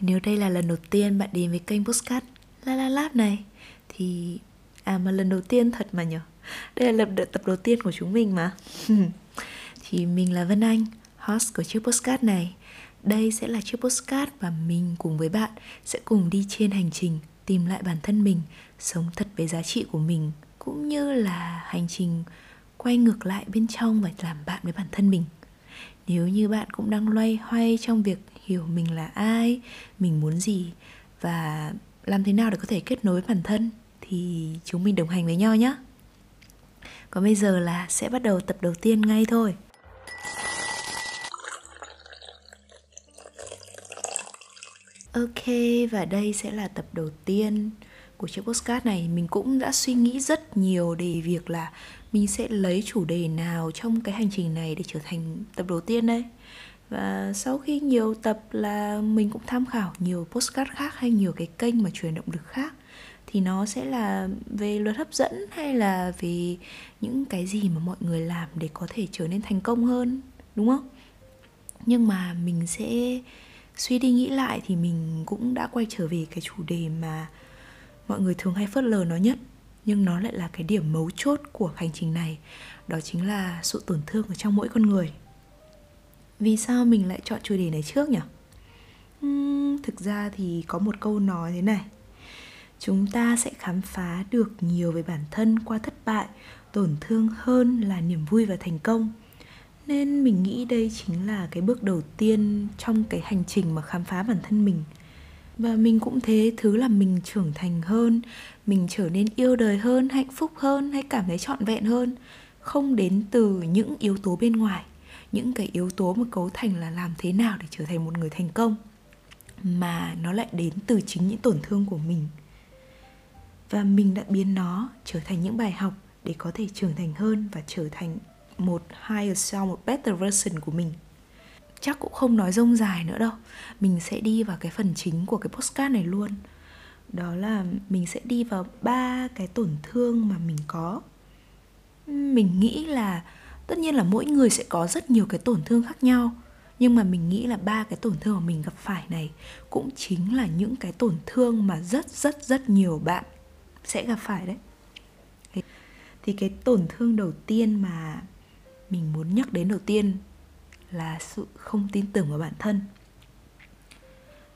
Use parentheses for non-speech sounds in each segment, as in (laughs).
Nếu đây là lần đầu tiên bạn đến với kênh Postcard La La Lab này Thì... À mà lần đầu tiên thật mà nhở? Đây là tập, tập đầu tiên của chúng mình mà. (laughs) Thì mình là Vân Anh Host của chiếc postcard này. Đây sẽ là chiếc postcard và mình cùng với bạn Sẽ cùng đi trên hành trình Tìm lại bản thân mình Sống thật với giá trị của mình Cũng như là hành trình Quay ngược lại bên trong và làm bạn với bản thân mình. Nếu như bạn cũng đang loay hoay trong việc hiểu mình là ai mình muốn gì và làm thế nào để có thể kết nối với bản thân thì chúng mình đồng hành với nhau nhé còn bây giờ là sẽ bắt đầu tập đầu tiên ngay thôi. Ok, và đây sẽ là tập đầu tiên của chiếc postcard này. Mình cũng đã suy nghĩ rất nhiều để việc là mình sẽ lấy chủ đề nào trong cái hành trình này để trở thành tập đầu tiên đây và sau khi nhiều tập là mình cũng tham khảo nhiều postcard khác hay nhiều cái kênh mà truyền động lực khác, thì nó sẽ là về luật hấp dẫn hay là về những cái gì mà mọi người làm để có thể trở nên thành công hơn, đúng không? Nhưng mà mình sẽ suy đi nghĩ lại thì mình cũng đã quay trở về cái chủ đề mà mọi người thường hay phớt lờ nó nhất, nhưng nó lại là cái điểm mấu chốt của hành trình này, đó chính là sự tổn thương ở trong mỗi con người vì sao mình lại chọn chủ đề này trước nhỉ? Uhm, thực ra thì có một câu nói thế này. Chúng ta sẽ khám phá được nhiều về bản thân qua thất bại tổn thương hơn là niềm vui và thành công. Nên mình nghĩ đây chính là cái bước đầu tiên trong cái hành trình mà khám phá bản thân mình. Và mình cũng thế thứ là mình trưởng thành hơn mình trở nên yêu đời hơn hạnh phúc hơn hay cảm thấy trọn vẹn hơn không đến từ những yếu tố bên ngoài những cái yếu tố mà cấu thành là làm thế nào để trở thành một người thành công mà nó lại đến từ chính những tổn thương của mình. Và mình đã biến nó trở thành những bài học để có thể trưởng thành hơn và trở thành một higher self, một better version của mình. Chắc cũng không nói rông dài nữa đâu. Mình sẽ đi vào cái phần chính của cái postcard này luôn. Đó là mình sẽ đi vào ba cái tổn thương mà mình có. Mình nghĩ là tất nhiên là mỗi người sẽ có rất nhiều cái tổn thương khác nhau. Nhưng mà mình nghĩ là ba cái tổn thương mà mình gặp phải này cũng chính là những cái tổn thương mà rất rất rất nhiều bạn sẽ gặp phải đấy. Thì cái tổn thương đầu tiên mà mình muốn nhắc đến đầu tiên là sự không tin tưởng vào bản thân.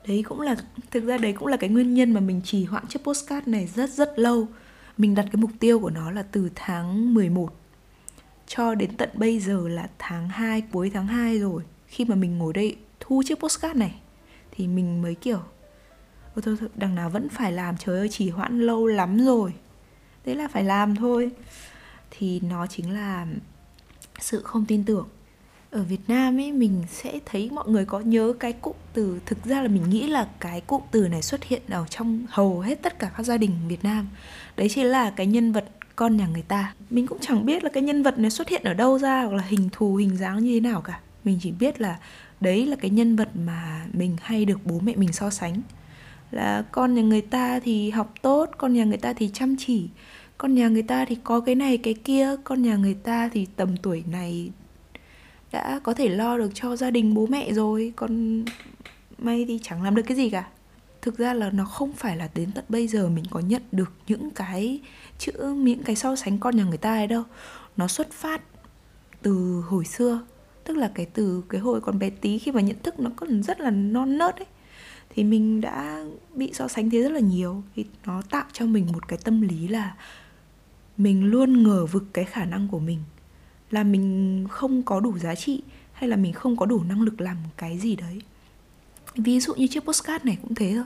Đấy cũng là, thực ra đấy cũng là cái nguyên nhân mà mình trì hoãn chiếc postcard này rất rất lâu. Mình đặt cái mục tiêu của nó là từ tháng 11 cho đến tận bây giờ là tháng 2 cuối tháng 2 rồi. Khi mà mình ngồi đây thu chiếc postcard này thì mình mới kiểu Ôi thôi, thôi đằng nào vẫn phải làm trời ơi chỉ hoãn lâu lắm rồi. Thế là phải làm thôi. Thì nó chính là sự không tin tưởng. Ở Việt Nam ấy mình sẽ thấy mọi người có nhớ cái cụm từ thực ra là mình nghĩ là cái cụm từ này xuất hiện ở trong hầu hết tất cả các gia đình Việt Nam. Đấy chính là cái nhân vật con nhà người ta. Mình cũng chẳng biết là cái nhân vật này xuất hiện ở đâu ra hoặc là hình thù, hình dáng như thế nào cả. Mình chỉ biết là đấy là cái nhân vật mà mình hay được bố mẹ mình so sánh. Là con nhà người ta thì học tốt, con nhà người ta thì chăm chỉ. Con nhà người ta thì có cái này, cái kia. Con nhà người ta thì tầm tuổi này đã có thể lo được cho gia đình bố mẹ rồi. Còn may thì chẳng làm được cái gì cả thực ra là nó không phải là đến tận bây giờ mình có nhận được những cái chữ, những cái so sánh con nhà người ta ấy đâu. Nó xuất phát từ hồi xưa, tức là cái từ cái hồi còn bé tí khi mà nhận thức nó còn rất là non nớt ấy, thì mình đã bị so sánh thế rất là nhiều. Thì nó tạo cho mình một cái tâm lý là mình luôn ngờ vực cái khả năng của mình, là mình không có đủ giá trị hay là mình không có đủ năng lực làm cái gì đấy ví dụ như chiếc postcard này cũng thế thôi.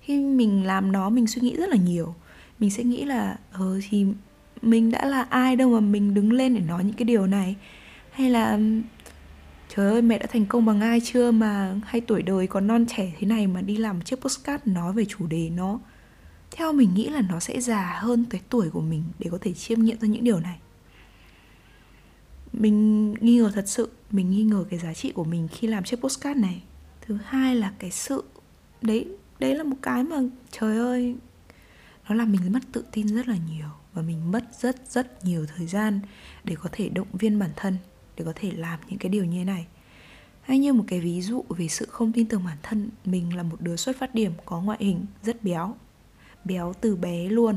Khi mình làm nó, mình suy nghĩ rất là nhiều. Mình sẽ nghĩ là ờ thì mình đã là ai đâu mà mình đứng lên để nói những cái điều này? Hay là, trời ơi, mẹ đã thành công bằng ai chưa mà hay tuổi đời còn non trẻ thế này mà đi làm chiếc postcard nói về chủ đề nó? Theo mình nghĩ là nó sẽ già hơn cái tuổi của mình để có thể chiêm nghiệm ra những điều này. Mình nghi ngờ thật sự, mình nghi ngờ cái giá trị của mình khi làm chiếc postcard này thứ hai là cái sự, đấy đấy là một cái mà, trời ơi, nó làm mình mất tự tin rất là nhiều và mình mất rất rất nhiều thời gian để có thể động viên bản thân, để có thể làm những cái điều như thế này. Hay như một cái ví dụ về sự không tin tưởng bản thân, mình là một đứa xuất phát điểm có ngoại hình rất béo béo từ bé luôn.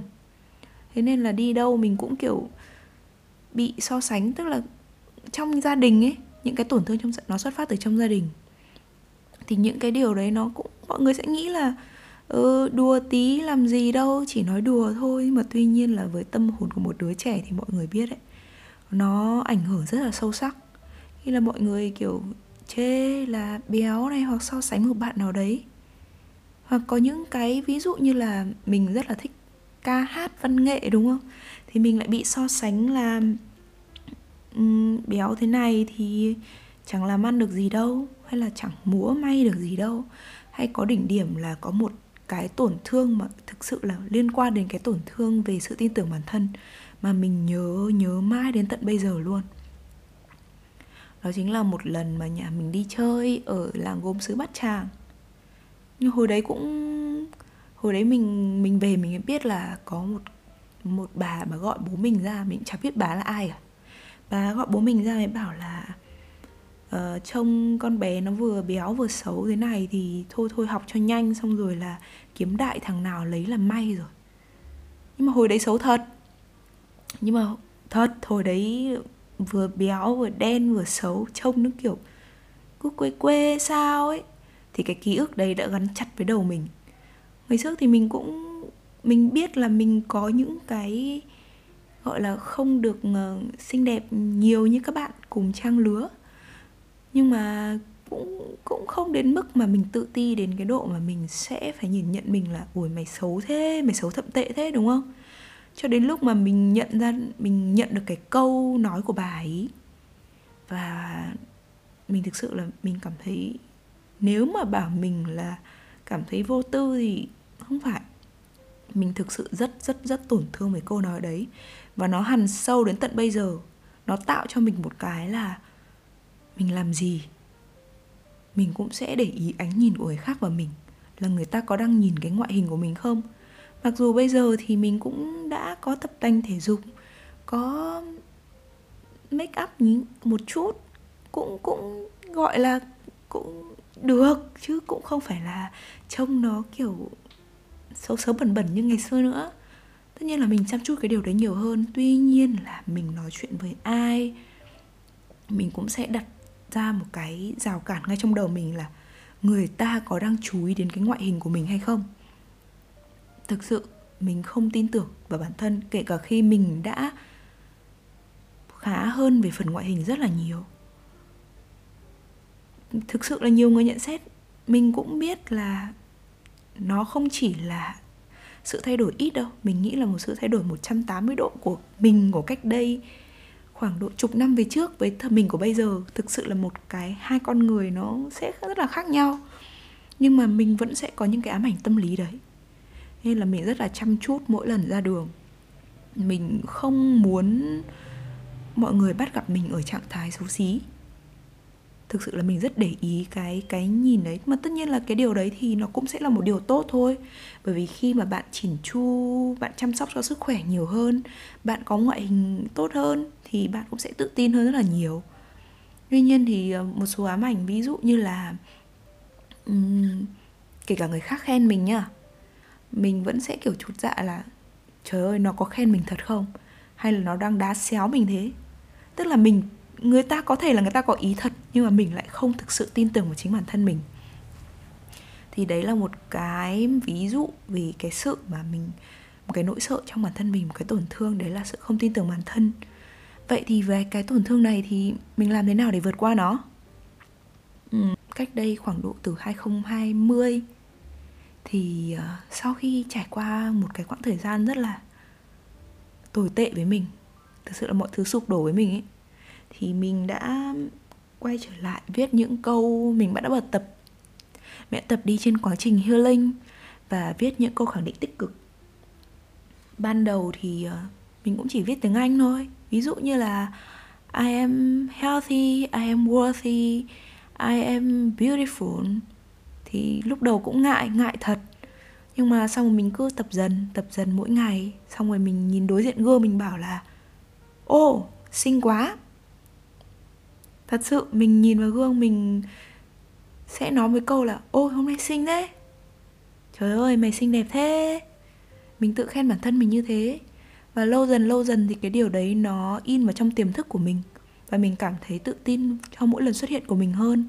Thế nên là đi đâu mình cũng, kiểu, bị so sánh, tức là trong gia đình ấy, những cái tổn thương trong, nó xuất phát từ trong gia đình thì những cái điều đấy nó cũng mọi người sẽ nghĩ là ừ, đùa tí làm gì đâu chỉ nói đùa thôi. Nhưng mà tuy nhiên là với tâm hồn của một đứa trẻ thì mọi người biết đấy nó ảnh hưởng rất là sâu sắc. Khi là mọi người kiểu chê là béo này hoặc so sánh một bạn nào đấy. Hoặc có những cái ví dụ như là mình rất là thích ca hát văn nghệ đúng không? Thì mình lại bị so sánh là um, béo thế này thì chẳng làm ăn được gì đâu hay là chẳng múa may được gì đâu? Hay có đỉnh điểm là có một cái tổn thương mà thực sự là liên quan đến cái tổn thương về sự tin tưởng bản thân mà mình nhớ nhớ mãi đến tận bây giờ luôn? Đó chính là một lần mà nhà mình đi chơi ở làng gốm xứ bát tràng. Nhưng hồi đấy cũng, hồi đấy mình mình về mình biết là có một một bà mà gọi bố mình ra, mình chẳng biết bà là ai à bà gọi bố mình ra mới bảo là uh, trông con bé nó vừa béo vừa xấu thế này thì thôi thôi học cho nhanh xong rồi là kiếm đại thằng nào lấy là may rồi. Nhưng mà hồi đấy xấu thật. Nhưng mà thật hồi đấy vừa béo vừa đen vừa xấu trông nó kiểu cứ quê quê sao ấy. Thì cái ký ức đấy đã gắn chặt với đầu mình. Ngày trước thì mình cũng mình biết là mình có những cái gọi là không được ờ, xinh đẹp nhiều như các bạn cùng trang lứa nhưng mà cũng cũng không đến mức mà mình tự ti đến cái độ mà mình sẽ phải nhìn nhận mình là ủi mày xấu thế, mày xấu thậm tệ thế đúng không? Cho đến lúc mà mình nhận ra, mình nhận được cái câu nói của bà ấy và mình thực sự là mình cảm thấy, nếu mà bảo mình là cảm thấy vô tư thì không phải. Mình thực sự rất rất rất tổn thương với câu nói đấy và nó hằn sâu đến tận bây giờ. Nó tạo cho mình một cái là mình làm gì? Mình cũng sẽ để ý ánh nhìn của người khác vào mình. Là người ta có đang nhìn cái ngoại hình của mình không? Mặc dù bây giờ thì mình cũng đã có tập tành thể dục, có make up một chút, cũng cũng gọi là cũng được, chứ cũng không phải là trông nó kiểu xấu xấu bẩn bẩn như ngày xưa nữa. Tất nhiên là mình chăm chút cái điều đấy nhiều hơn. Tuy nhiên là mình nói chuyện với ai, mình cũng sẽ đặt ra một cái rào cản ngay trong đầu mình là người ta có đang chú ý đến cái ngoại hình của mình hay không? Thực sự, mình không tin tưởng vào bản thân, kể cả khi mình đã khá hơn về phần ngoại hình rất là nhiều. Thực sự là nhiều người nhận xét, mình cũng biết là nó không chỉ là sự thay đổi ít đâu, mình nghĩ là một sự thay đổi 180 độ của mình, của cách đây khoảng độ chục năm về trước với thầm mình của bây giờ thực sự là một cái hai con người nó sẽ rất là khác nhau. Nhưng mà mình vẫn sẽ có những cái ám ảnh tâm lý đấy. Nên là mình rất là chăm chút mỗi lần ra đường. Mình không muốn mọi người bắt gặp mình ở trạng thái xấu xí thực sự là mình rất để ý cái cái nhìn đấy. Mà tất nhiên là cái điều đấy thì nó cũng sẽ là một điều tốt thôi. Bởi vì khi mà bạn chỉn chu bạn chăm sóc cho sức khỏe nhiều hơn bạn có ngoại hình tốt hơn thì bạn cũng sẽ tự tin hơn rất là nhiều. Tuy nhiên thì ờ, một số ám ảnh ví dụ như là um, kể cả người khác khen mình nhá mình vẫn sẽ kiểu chụt dạ là trời ơi nó có khen mình thật không? Hay là nó đang đá xéo mình thế? Tức là mình người ta có thể là người ta có ý thật nhưng mà mình lại không thực sự tin tưởng vào chính bản thân mình. Thì đấy là một cái ví dụ về cái sự mà mình một cái nỗi sợ trong bản thân mình một cái tổn thương đấy là sự không tin tưởng bản thân. Vậy thì về cái tổn thương này thì mình làm thế nào để vượt qua nó? Ừ, cách đây khoảng độ từ 2020 thì uh, sau khi trải qua một cái quãng thời gian rất là tồi tệ với mình thực sự là mọi thứ sụp đổ với mình ấy thì mình đã quay trở lại viết những câu mình đã bật tập. Mẹ tập đi trên quá trình healing và viết những câu khẳng định tích cực. Ban đầu thì ờ, mình cũng chỉ viết tiếng anh thôi. Ví dụ như là I am healthy, I am worthy, I am beautiful. Thì lúc đầu cũng ngại, ngại thật. Nhưng mà xong rồi mình cứ tập dần, tập dần mỗi ngày. Xong rồi mình nhìn đối diện gương mình bảo là ô, xinh quá thật sự, mình nhìn vào gương mình sẽ nói với câu là, ôi, hôm nay xinh đấy trời ơi, mày xinh đẹp thế. Mình tự khen bản thân mình như thế. Và lâu dần lâu dần thì cái điều đấy nó in vào trong tiềm thức của mình. Và mình cảm thấy tự tin trong mỗi lần xuất hiện của mình hơn.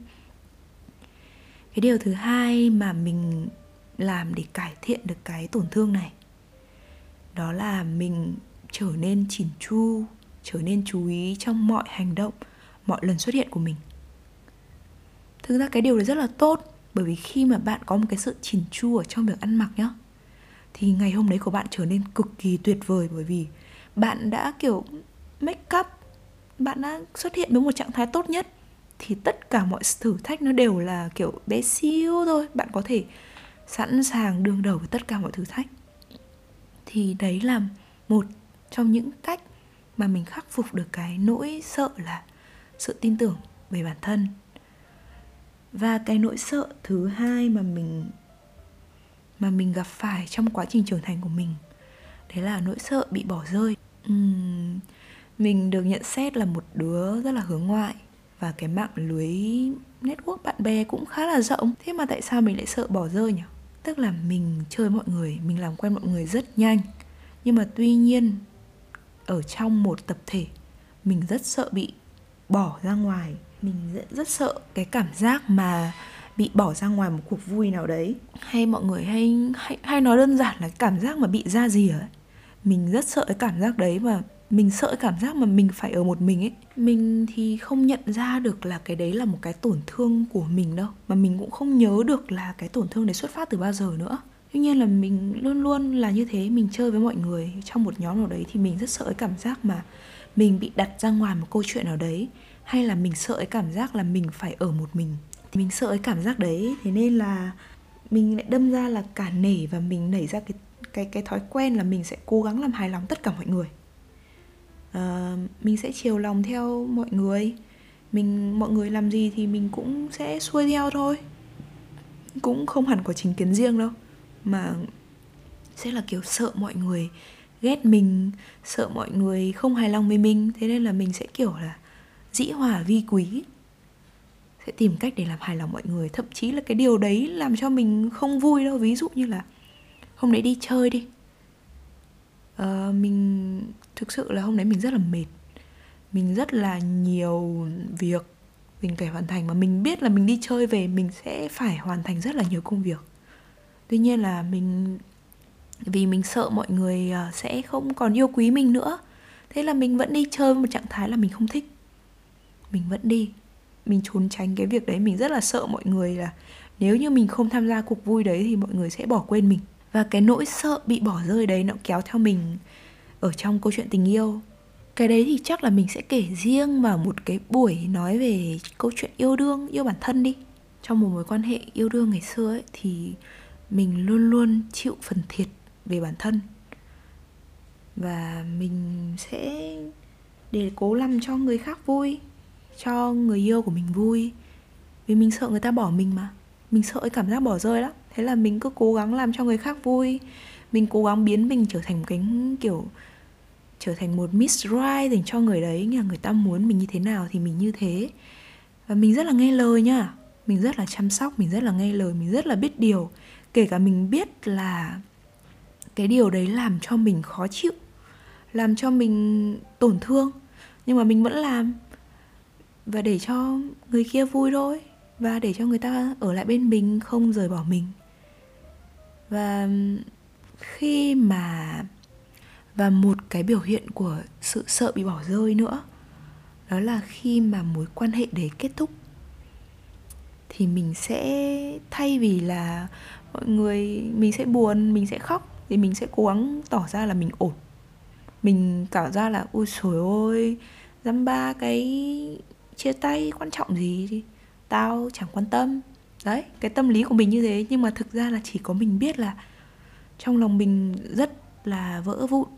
Cái điều thứ hai mà mình làm để cải thiện được cái tổn thương này, đó là mình trở nên chỉn chu, trở nên chú ý trong mọi hành động mọi lần xuất hiện của mình. Thực ra cái điều đấy rất là tốt, bởi vì khi mà bạn có một cái sự chỉn chu ở trong việc ăn mặc nhá, thì ngày hôm đấy của bạn trở nên cực kỳ tuyệt vời, bởi vì bạn đã, kiểu, make up, bạn đã xuất hiện với một trạng thái tốt nhất, thì tất cả mọi thử thách nó đều là, kiểu, bé xíu thôi. Bạn có thể sẵn sàng đương đầu với tất cả mọi thử thách. Thì đấy là một trong những cách mà mình khắc phục được cái nỗi sợ là sự tin tưởng về bản thân. Và cái nỗi sợ thứ hai mà mình mà mình gặp phải trong quá trình trưởng thành của mình đấy là nỗi sợ bị bỏ rơi. Uhm, mình được nhận xét là một đứa rất là hướng ngoại và cái mạng lưới network bạn bè cũng khá là rộng. Thế mà tại sao mình lại sợ bỏ rơi nhỉ? Tức là mình chơi mọi người mình làm quen mọi người rất nhanh. Nhưng mà tuy nhiên ở trong một tập thể mình rất sợ bị bỏ ra ngoài. Mình rất, rất sợ cái cảm giác mà bị bỏ ra ngoài một cuộc vui nào đấy. Hay mọi người hay hay, hay nói đơn giản là cảm giác mà bị ra gì ấy. Mình rất sợ cái cảm giác đấy và mình sợ cái cảm giác mà mình phải ở một mình ấy. Mình thì không nhận ra được là cái đấy là một cái tổn thương của mình đâu. Mà mình cũng không nhớ được là cái tổn thương đấy xuất phát từ bao giờ nữa tuy nhiên là mình luôn luôn là như thế mình chơi với mọi người trong một nhóm nào đấy thì mình rất sợ cái cảm giác mà mình bị đặt ra ngoài một câu chuyện nào đấy hay là mình sợ cái cảm giác là mình phải ở một mình. Thì mình sợ cái cảm giác đấy thế nên là mình lại đâm ra là cả nể và mình nảy ra cái cái cái thói quen là mình sẽ cố gắng làm hài lòng tất cả mọi người. Uh, mình sẽ chiều lòng theo mọi người. Mình mọi người làm gì thì mình cũng sẽ xuôi theo thôi. Cũng không hẳn có chính kiến riêng đâu mà sẽ là kiểu sợ mọi người ghét mình sợ mọi người không hài lòng với mình. Thế nên là mình sẽ kiểu là dĩ hòa vi quý. Sẽ tìm cách để làm hài lòng mọi người. Thậm chí là cái điều đấy làm cho mình không vui đâu. Ví dụ như là hôm đấy đi chơi đi. Uh, mình thực sự là hôm đấy mình rất là mệt. Mình rất là nhiều việc mình phải hoàn thành. Mà mình biết là mình đi chơi về mình sẽ phải hoàn thành rất là nhiều công việc tuy nhiên là mình, vì mình sợ mọi người ờ, sẽ không còn yêu quý mình nữa. Thế là mình vẫn đi chơi với một trạng thái là mình không thích. Mình vẫn đi. Mình trốn tránh cái việc đấy. Mình rất là sợ mọi người là nếu như mình không tham gia cuộc vui đấy thì mọi người sẽ bỏ quên mình. Và cái nỗi sợ bị bỏ rơi đấy nó kéo theo mình ở trong câu chuyện tình yêu. Cái đấy thì chắc là mình sẽ kể riêng vào một cái buổi nói về câu chuyện yêu đương, yêu bản thân đi. Trong một mối quan hệ yêu đương ngày xưa ấy, thì mình luôn luôn chịu phần thiệt về bản thân. Và mình sẽ để cố làm cho người khác vui, cho người yêu của mình vui. Vì mình sợ người ta bỏ mình mà. Mình sợ cái cảm giác bỏ rơi lắm. Thế là mình cứ cố gắng làm cho người khác vui. Mình cố gắng biến mình trở thành một cái, kiểu, trở thành một miss right dành cho người đấy. Là người ta muốn mình như thế nào thì mình như thế. Và mình rất là nghe lời nhá mình rất là chăm sóc, mình rất là nghe lời, mình rất là biết điều kể cả mình biết là cái điều đấy làm cho mình khó chịu, làm cho mình tổn thương, nhưng mà mình vẫn làm và để cho người kia vui thôi và để cho người ta ở lại bên mình, không rời bỏ mình. Và khi mà, và một cái biểu hiện của sự sợ bị bỏ rơi nữa, đó là khi mà mối quan hệ đấy kết thúc, thì mình sẽ thay vì là mọi người, mình sẽ buồn, mình sẽ khóc, thì mình sẽ cố gắng tỏ ra là mình ổn. Mình tỏ ra là, ôi trời ơi, dăm ba cái chia tay quan trọng gì? Tao chẳng quan tâm. Đấy, cái tâm lý của mình như thế, nhưng mà thực ra là chỉ có mình biết là trong lòng mình rất là vỡ vụn.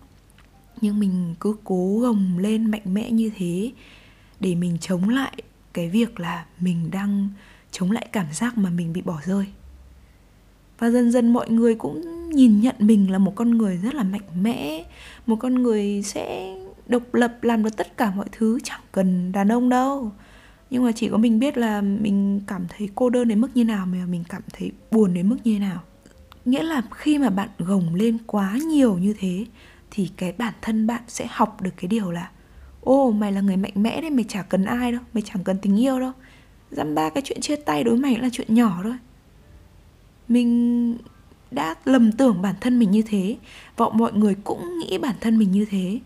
Nhưng mình cứ cố gồng lên mạnh mẽ như thế để mình chống lại cái việc là mình đang chống lại cảm giác mà mình bị bỏ rơi và dần dần mọi người cũng nhìn nhận mình là một con người rất là mạnh mẽ, một con người sẽ độc lập làm được tất cả mọi thứ, chẳng cần đàn ông đâu. Nhưng mà chỉ có mình biết là mình cảm thấy cô đơn đến mức như nào, mà mình cảm thấy buồn đến mức như nào. Nghĩa là khi mà bạn gồng lên quá nhiều như thế, thì cái bản thân bạn sẽ học được cái điều là, ô, mày là người mạnh mẽ đấy, mày chả cần ai đâu, mày chẳng cần tình yêu đâu. Dăm ba cái chuyện chia tay đối mày là chuyện nhỏ thôi mình đã lầm tưởng bản thân mình như thế. Và mọi người cũng nghĩ bản thân mình như thế.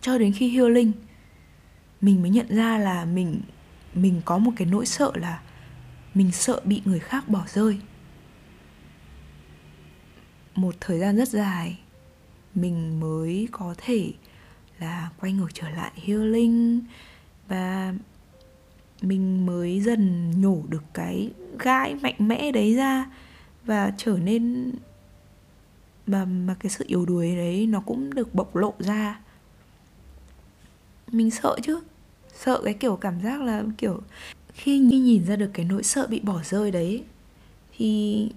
Cho đến khi healing, mình mới nhận ra là mình mình có một cái nỗi sợ là mình sợ bị người khác bỏ rơi. Một thời gian rất dài, mình mới có thể là quay ngược trở lại healing. Và mình mới dần nhổ được cái gai mạnh mẽ đấy ra và trở nên mà mà cái sự yếu đuối đấy nó cũng được bộc lộ ra. Mình sợ chứ? Sợ cái kiểu cảm giác là kiểu khi nhìn ra được cái nỗi sợ bị bỏ rơi đấy, thì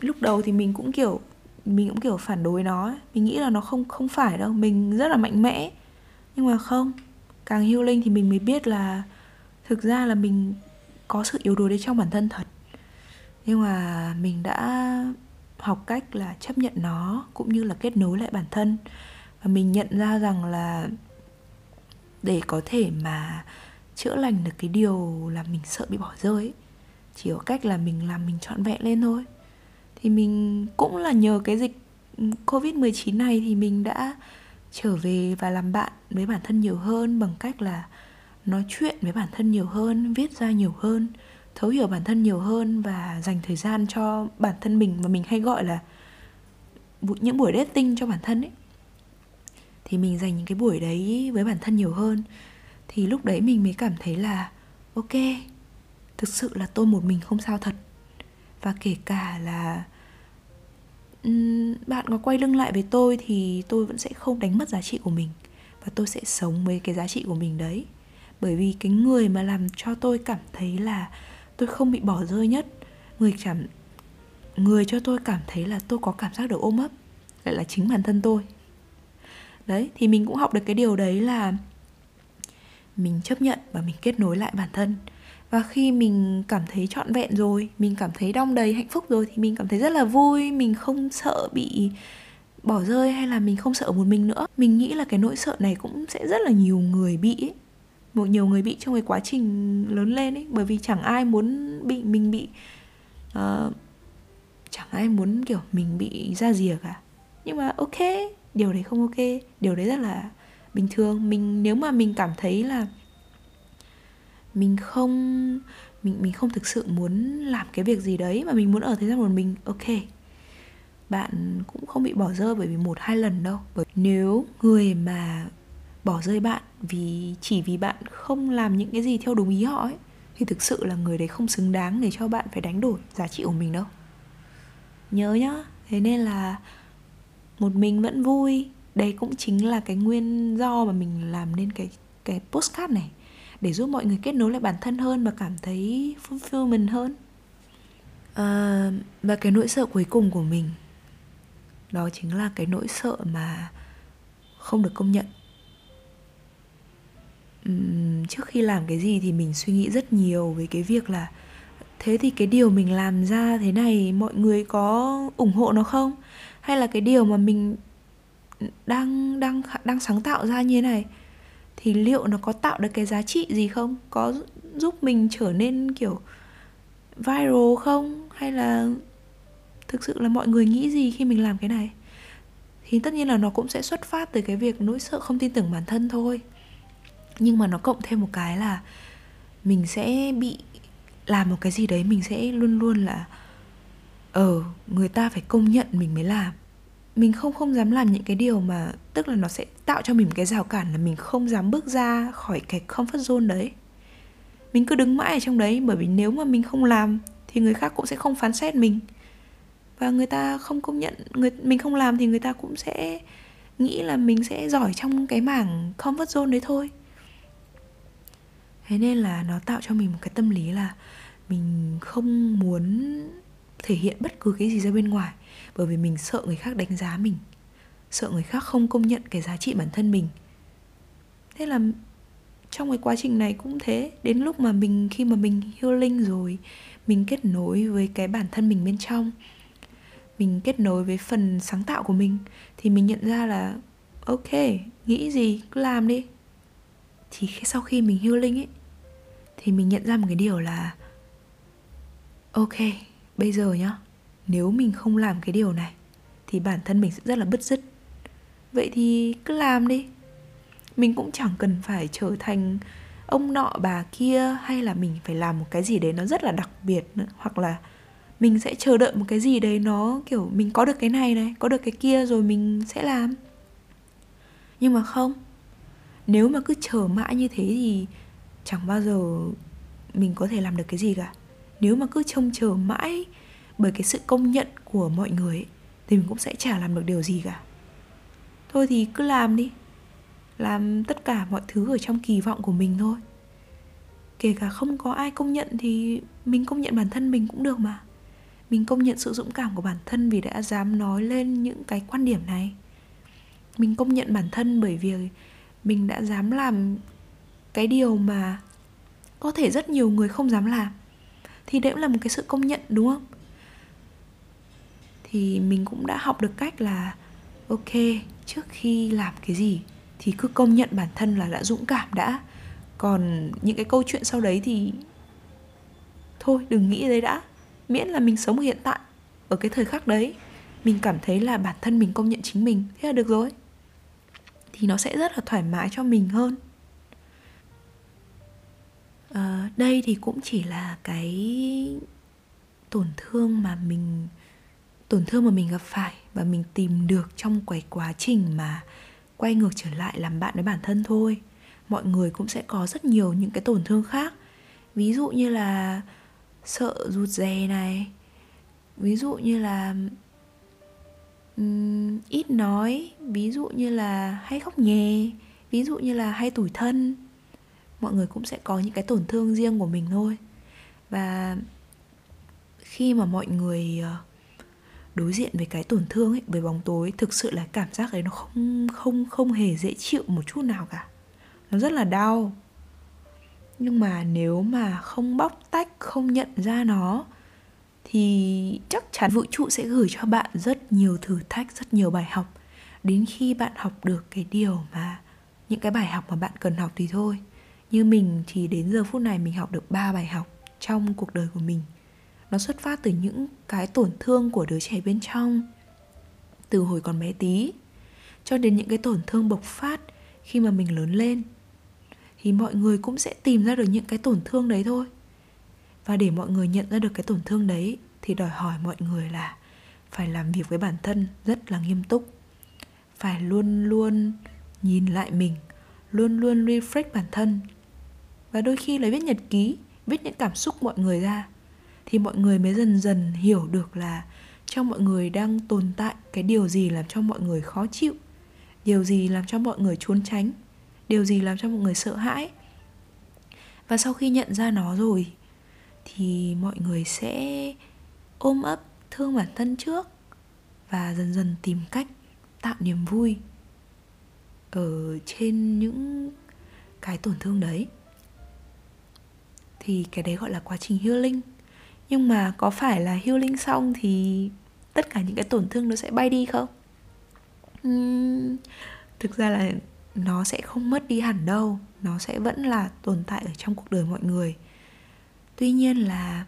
lúc đầu thì mình cũng kiểu, mình cũng kiểu phản đối nó mình nghĩ là nó không không phải đâu, mình rất là mạnh mẽ. Nhưng mà không, càng healing thì mình mới biết là thực ra là mình có sự yếu đuối đấy trong bản thân thật. Nhưng mà mình đã học cách là chấp nhận nó cũng như là kết nối lại bản thân. Và mình nhận ra rằng là để có thể mà chữa lành được cái điều là mình sợ bị bỏ rơi ấy, chỉ có cách là mình làm mình trọn vẹn lên thôi. Thì mình cũng là nhờ cái dịch ừ, Covid-19 này thì mình đã trở về và làm bạn với bản thân nhiều hơn bằng cách là nói chuyện với bản thân nhiều hơn, viết ra nhiều hơn, thấu hiểu bản thân nhiều hơn và dành thời gian cho bản thân mình mà mình hay gọi là những buổi dating cho bản thân ấy. Thì mình dành những cái buổi đấy với bản thân nhiều hơn. Thì lúc đấy mình mới cảm thấy là ok thực sự là tôi một mình không sao thật. Và kể cả là bạn có quay lưng lại với tôi thì tôi vẫn sẽ không đánh mất giá trị của mình. Và tôi sẽ sống với cái giá trị của mình đấy bởi vì cái người mà làm cho tôi cảm thấy là tôi không bị bỏ rơi nhất, người cảm, người cho tôi cảm thấy là tôi có cảm giác được ôm ấp, lại là chính bản thân tôi. Đấy, thì mình cũng học được cái điều đấy là mình chấp nhận và mình kết nối lại bản thân. Và khi mình cảm thấy trọn vẹn rồi, mình cảm thấy đong đầy, hạnh phúc rồi, thì mình cảm thấy rất là vui, mình không sợ bị bỏ rơi hay là mình không sợ một mình nữa. Mình nghĩ là cái nỗi sợ này cũng sẽ rất là nhiều người bị ấy một nhiều người bị trong cái quá trình lớn lên ấy bởi vì chẳng ai muốn bị mình bị uh, chẳng ai muốn kiểu mình bị ra rìa cả. Nhưng mà ok điều đấy không ok điều đấy rất là bình thường. Mình nếu mà mình cảm thấy là mình không mình mình không thực sự muốn làm cái việc gì đấy mà mình muốn ở thời gian một mình ok. Bạn cũng không bị bỏ rơi bởi vì một hai lần đâu. Bởi nếu người mà bỏ rơi bạn vì chỉ vì bạn không làm những cái gì theo đúng ý họ ấy thì thực sự là người đấy không xứng đáng để cho bạn phải đánh đổi giá trị của mình đâu. Nhớ nhá thế nên là một mình vẫn vui. Đấy cũng chính là cái nguyên do mà mình làm nên cái cái postcard này để giúp mọi người kết nối lại bản thân hơn và cảm thấy fulfillment hơn. À, và cái nỗi sợ cuối cùng của mình đó chính là cái nỗi sợ mà không được công nhận trước khi làm cái gì thì mình suy nghĩ rất nhiều về cái việc là, thế thì cái điều mình làm ra thế này mọi người có ủng hộ nó không? Hay là cái điều mà mình đang đang đang sáng tạo ra như thế này, thì liệu nó có tạo được cái giá trị gì không? Có giúp mình trở nên kiểu viral không? Hay là thực sự là mọi người nghĩ gì khi mình làm cái này? Thì tất nhiên là nó cũng sẽ xuất phát từ cái việc nỗi sợ không tin tưởng bản thân thôi nhưng mà nó cộng thêm một cái là mình sẽ bị làm một cái gì đấy, mình sẽ luôn luôn là ờ người ta phải công nhận mình mới làm. Mình không không dám làm những cái điều mà, tức là nó sẽ tạo cho mình một cái rào cản là mình không dám bước ra khỏi cái comfort zone đấy. Mình cứ đứng mãi ở trong đấy, bởi vì nếu mà mình không làm thì người khác cũng sẽ không phán xét mình. Và người ta không công nhận, người, mình không làm thì người ta cũng sẽ nghĩ là mình sẽ giỏi trong cái mảng comfort zone đấy thôi thế nên là nó tạo cho mình một cái tâm lý là mình không muốn thể hiện bất cứ cái gì ra bên ngoài, bởi vì mình sợ người khác đánh giá mình, sợ người khác không công nhận cái giá trị bản thân mình. Thế là trong cái quá trình này cũng thế, đến lúc mà mình, khi mà mình healing rồi, mình kết nối với cái bản thân mình bên trong, mình kết nối với phần sáng tạo của mình, thì mình nhận ra là, ok, nghĩ gì cứ làm đi. Thì sau khi mình healing ấy thì mình nhận ra một cái điều là, ok, bây giờ nhá, nếu mình không làm cái điều này, thì bản thân mình sẽ rất là bứt rứt. Vậy thì cứ làm đi. Mình cũng chẳng cần phải trở thành ông nọ bà kia hay là mình phải làm một cái gì đấy nó rất là đặc biệt nữa, hoặc là mình sẽ chờ đợi một cái gì đấy nó kiểu mình có được cái này này, có được cái kia rồi mình sẽ làm. Nhưng mà không, nếu mà cứ chờ mãi như thế thì chẳng bao giờ mình có thể làm được cái gì cả. Nếu mà cứ trông chờ mãi bởi cái sự công nhận của mọi người ấy, thì mình cũng sẽ chả làm được điều gì cả. Thôi thì cứ làm đi. Làm tất cả mọi thứ ở trong kỳ vọng của mình thôi. Kể cả không có ai công nhận thì mình công nhận bản thân mình cũng được mà. Mình công nhận sự dũng cảm của bản thân vì đã dám nói lên những cái quan điểm này. Mình công nhận bản thân bởi vì mình đã dám làm cái điều mà có thể rất nhiều người không dám làm. Thì đấy cũng là một cái sự công nhận, đúng không? Thì mình cũng đã học được cách là, ok, trước khi làm cái gì thì cứ công nhận bản thân là đã dũng cảm đã. Còn những cái câu chuyện sau đấy thì thôi, đừng nghĩ đấy đã. Miễn là mình sống ở hiện tại, ở cái thời khắc đấy, mình cảm thấy là bản thân mình công nhận chính mình, thế là được rồi. Thì nó sẽ rất là thoải mái cho mình hơn à, đây thì cũng chỉ là cái tổn thương mà mình tổn thương mà mình gặp phải và mình tìm được trong cái quá trình mà quay ngược trở lại làm bạn với bản thân thôi. Mọi người cũng sẽ có rất nhiều những cái tổn thương khác. Ví dụ như là sợ rụt rè này. Ví dụ như là um, ít nói. Ví dụ như là hay khóc nhè. Ví dụ như là hay tủi thân mọi người cũng sẽ có những cái tổn thương riêng của mình thôi. Và khi mà mọi người ờ, đối diện với cái tổn thương ấy, với bóng tối, thực sự là cảm giác ấy nó không không không hề dễ chịu một chút nào cả. Nó rất là đau. Nhưng mà nếu mà không bóc tách, không nhận ra nó, thì chắc chắn vũ trụ sẽ gửi cho bạn rất nhiều thử thách, rất nhiều bài học. Đến khi bạn học được cái điều mà, những cái bài học mà bạn cần học thì thôi như mình thì đến giờ phút này mình học được ba bài học trong cuộc đời của mình. Nó xuất phát từ những cái tổn thương của đứa trẻ bên trong, từ hồi còn bé tí, cho đến những cái tổn thương bộc phát khi mà mình lớn lên. Thì mọi người cũng sẽ tìm ra được những cái tổn thương đấy thôi. Và để mọi người nhận ra được cái tổn thương đấy thì đòi hỏi mọi người là phải làm việc với bản thân rất là nghiêm túc. Phải luôn luôn nhìn lại mình, luôn luôn refresh bản thân và đôi khi là viết nhật ký, viết những cảm xúc mọi người ra. Thì mọi người mới dần dần hiểu được là trong mọi người đang tồn tại cái điều gì làm cho mọi người khó chịu, điều gì làm cho mọi người trốn tránh, điều gì làm cho mọi người sợ hãi. Và sau khi nhận ra nó rồi, thì mọi người sẽ ôm ấp thương bản thân trước và dần dần tìm cách tạo niềm vui ở trên những cái tổn thương đấy thì cái đấy gọi là quá trình healing. Nhưng mà có phải là healing xong thì tất cả những cái tổn thương nó sẽ bay đi không? Uhm, thực ra là nó sẽ không mất đi hẳn đâu. Nó sẽ vẫn là tồn tại ở trong cuộc đời mọi người. Tuy nhiên là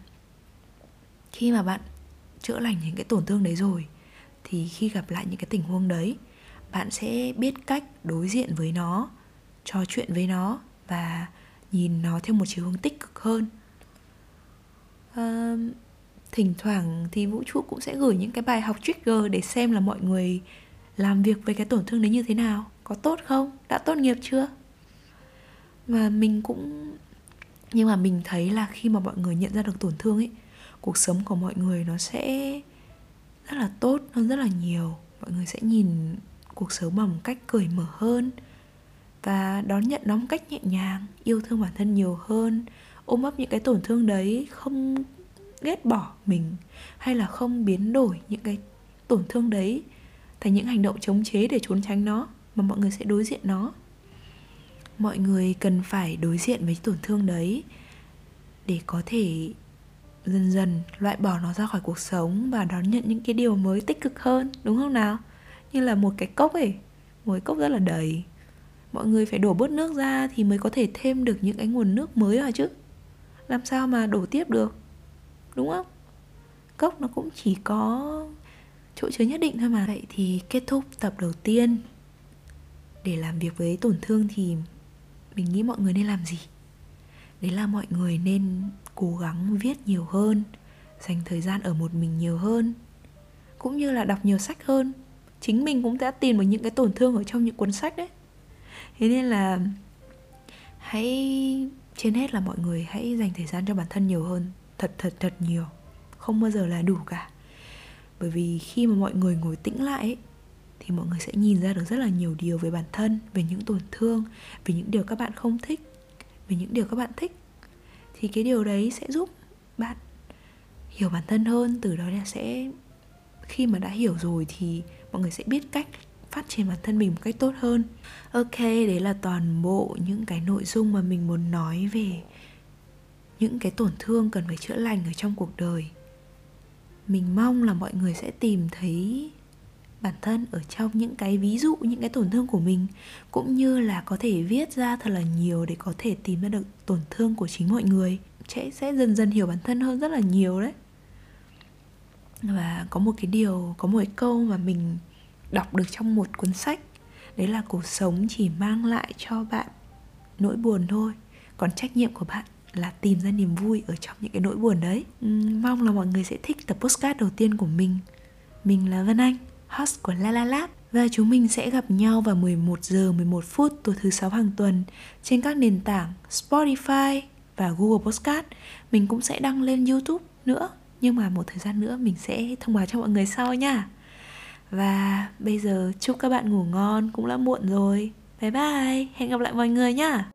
khi mà bạn chữa lành những cái tổn thương đấy rồi thì khi gặp lại những cái tình huống đấy bạn sẽ biết cách đối diện với nó trò chuyện với nó và nhìn nó theo một chiều hướng tích cực hơn. À, thỉnh thoảng thì vũ trụ cũng sẽ gửi những cái bài học trigger để xem là mọi người làm việc với cái tổn thương đấy như thế nào. Có tốt không? Đã tốt nghiệp chưa? Và mình cũng nhưng mà mình thấy là khi mà mọi người nhận ra được tổn thương ấy cuộc sống của mọi người nó sẽ rất là tốt hơn rất là nhiều. Mọi người sẽ nhìn cuộc sống bằng một cách cởi mở hơn và đón nhận nó một cách nhẹ nhàng, yêu thương bản thân nhiều hơn, ôm ấp những cái tổn thương đấy, không ghét bỏ mình, hay là không biến đổi những cái tổn thương đấy thành những hành động chống chế để trốn tránh nó mà mọi người sẽ đối diện nó. Mọi người cần phải đối diện với tổn thương đấy để có thể dần dần loại bỏ nó ra khỏi cuộc sống và đón nhận những cái điều mới tích cực hơn, đúng không nào? Như là một cái cốc ấy, một cái cốc rất là đầy mọi người phải đổ bớt nước ra thì mới có thể thêm được những cái nguồn nước mới vào chứ. Làm sao mà đổ tiếp được, đúng không? Cốc nó cũng chỉ có chỗ chứa nhất định thôi mà. Vậy thì kết thúc tập đầu tiên. Để làm việc với tổn thương thì mình nghĩ mọi người nên làm gì? Đấy là mọi người nên cố gắng viết nhiều hơn, dành thời gian ở một mình nhiều hơn, cũng như là đọc nhiều sách hơn. Chính mình cũng đã tìm được những cái tổn thương ở trong những cuốn sách đấy thế nên là hãy trên hết là mọi người hãy dành thời gian cho bản thân nhiều hơn thật thật thật nhiều. Không bao giờ là đủ cả. Bởi vì khi mà mọi người ngồi tĩnh lại ấy, thì mọi người sẽ nhìn ra được rất là nhiều điều về bản thân về những tổn thương về những điều các bạn không thích về những điều các bạn thích. Thì cái điều đấy sẽ giúp bạn hiểu bản thân hơn. Từ đó là sẽ khi mà đã hiểu rồi thì mọi người sẽ biết cách phát triển bản thân mình một cách tốt hơn. Ok, đấy là toàn bộ những cái nội dung mà mình muốn nói về những cái tổn thương cần phải chữa lành ở trong cuộc đời. Mình mong là mọi người sẽ tìm thấy bản thân ở trong những cái ví dụ, những cái tổn thương của mình, cũng như là có thể viết ra thật là nhiều để có thể tìm ra được tổn thương của chính mọi người. Sẽ sẽ dần dần hiểu bản thân hơn rất là nhiều đấy. Và có một cái điều, có một cái câu mà mình đọc được trong một cuốn sách. Đấy là cuộc sống chỉ mang lại cho bạn nỗi buồn thôi. Còn trách nhiệm của bạn là tìm ra niềm vui ở trong những cái nỗi buồn đấy. Uhm, mong là mọi người sẽ thích tập postcard đầu tiên của mình. Mình là Vân Anh host của La La Lab. Và chúng mình sẽ gặp nhau vào 11 giờ 11 phút tối thứ sáu hàng tuần trên các nền tảng Spotify và Google Podcast. Mình cũng sẽ đăng lên YouTube nữa, nhưng mà một thời gian nữa mình sẽ thông báo cho mọi người sau nha. Và bây giờ chúc các bạn ngủ ngon, cũng đã muộn rồi. Bye bye, hẹn gặp lại mọi người nhá.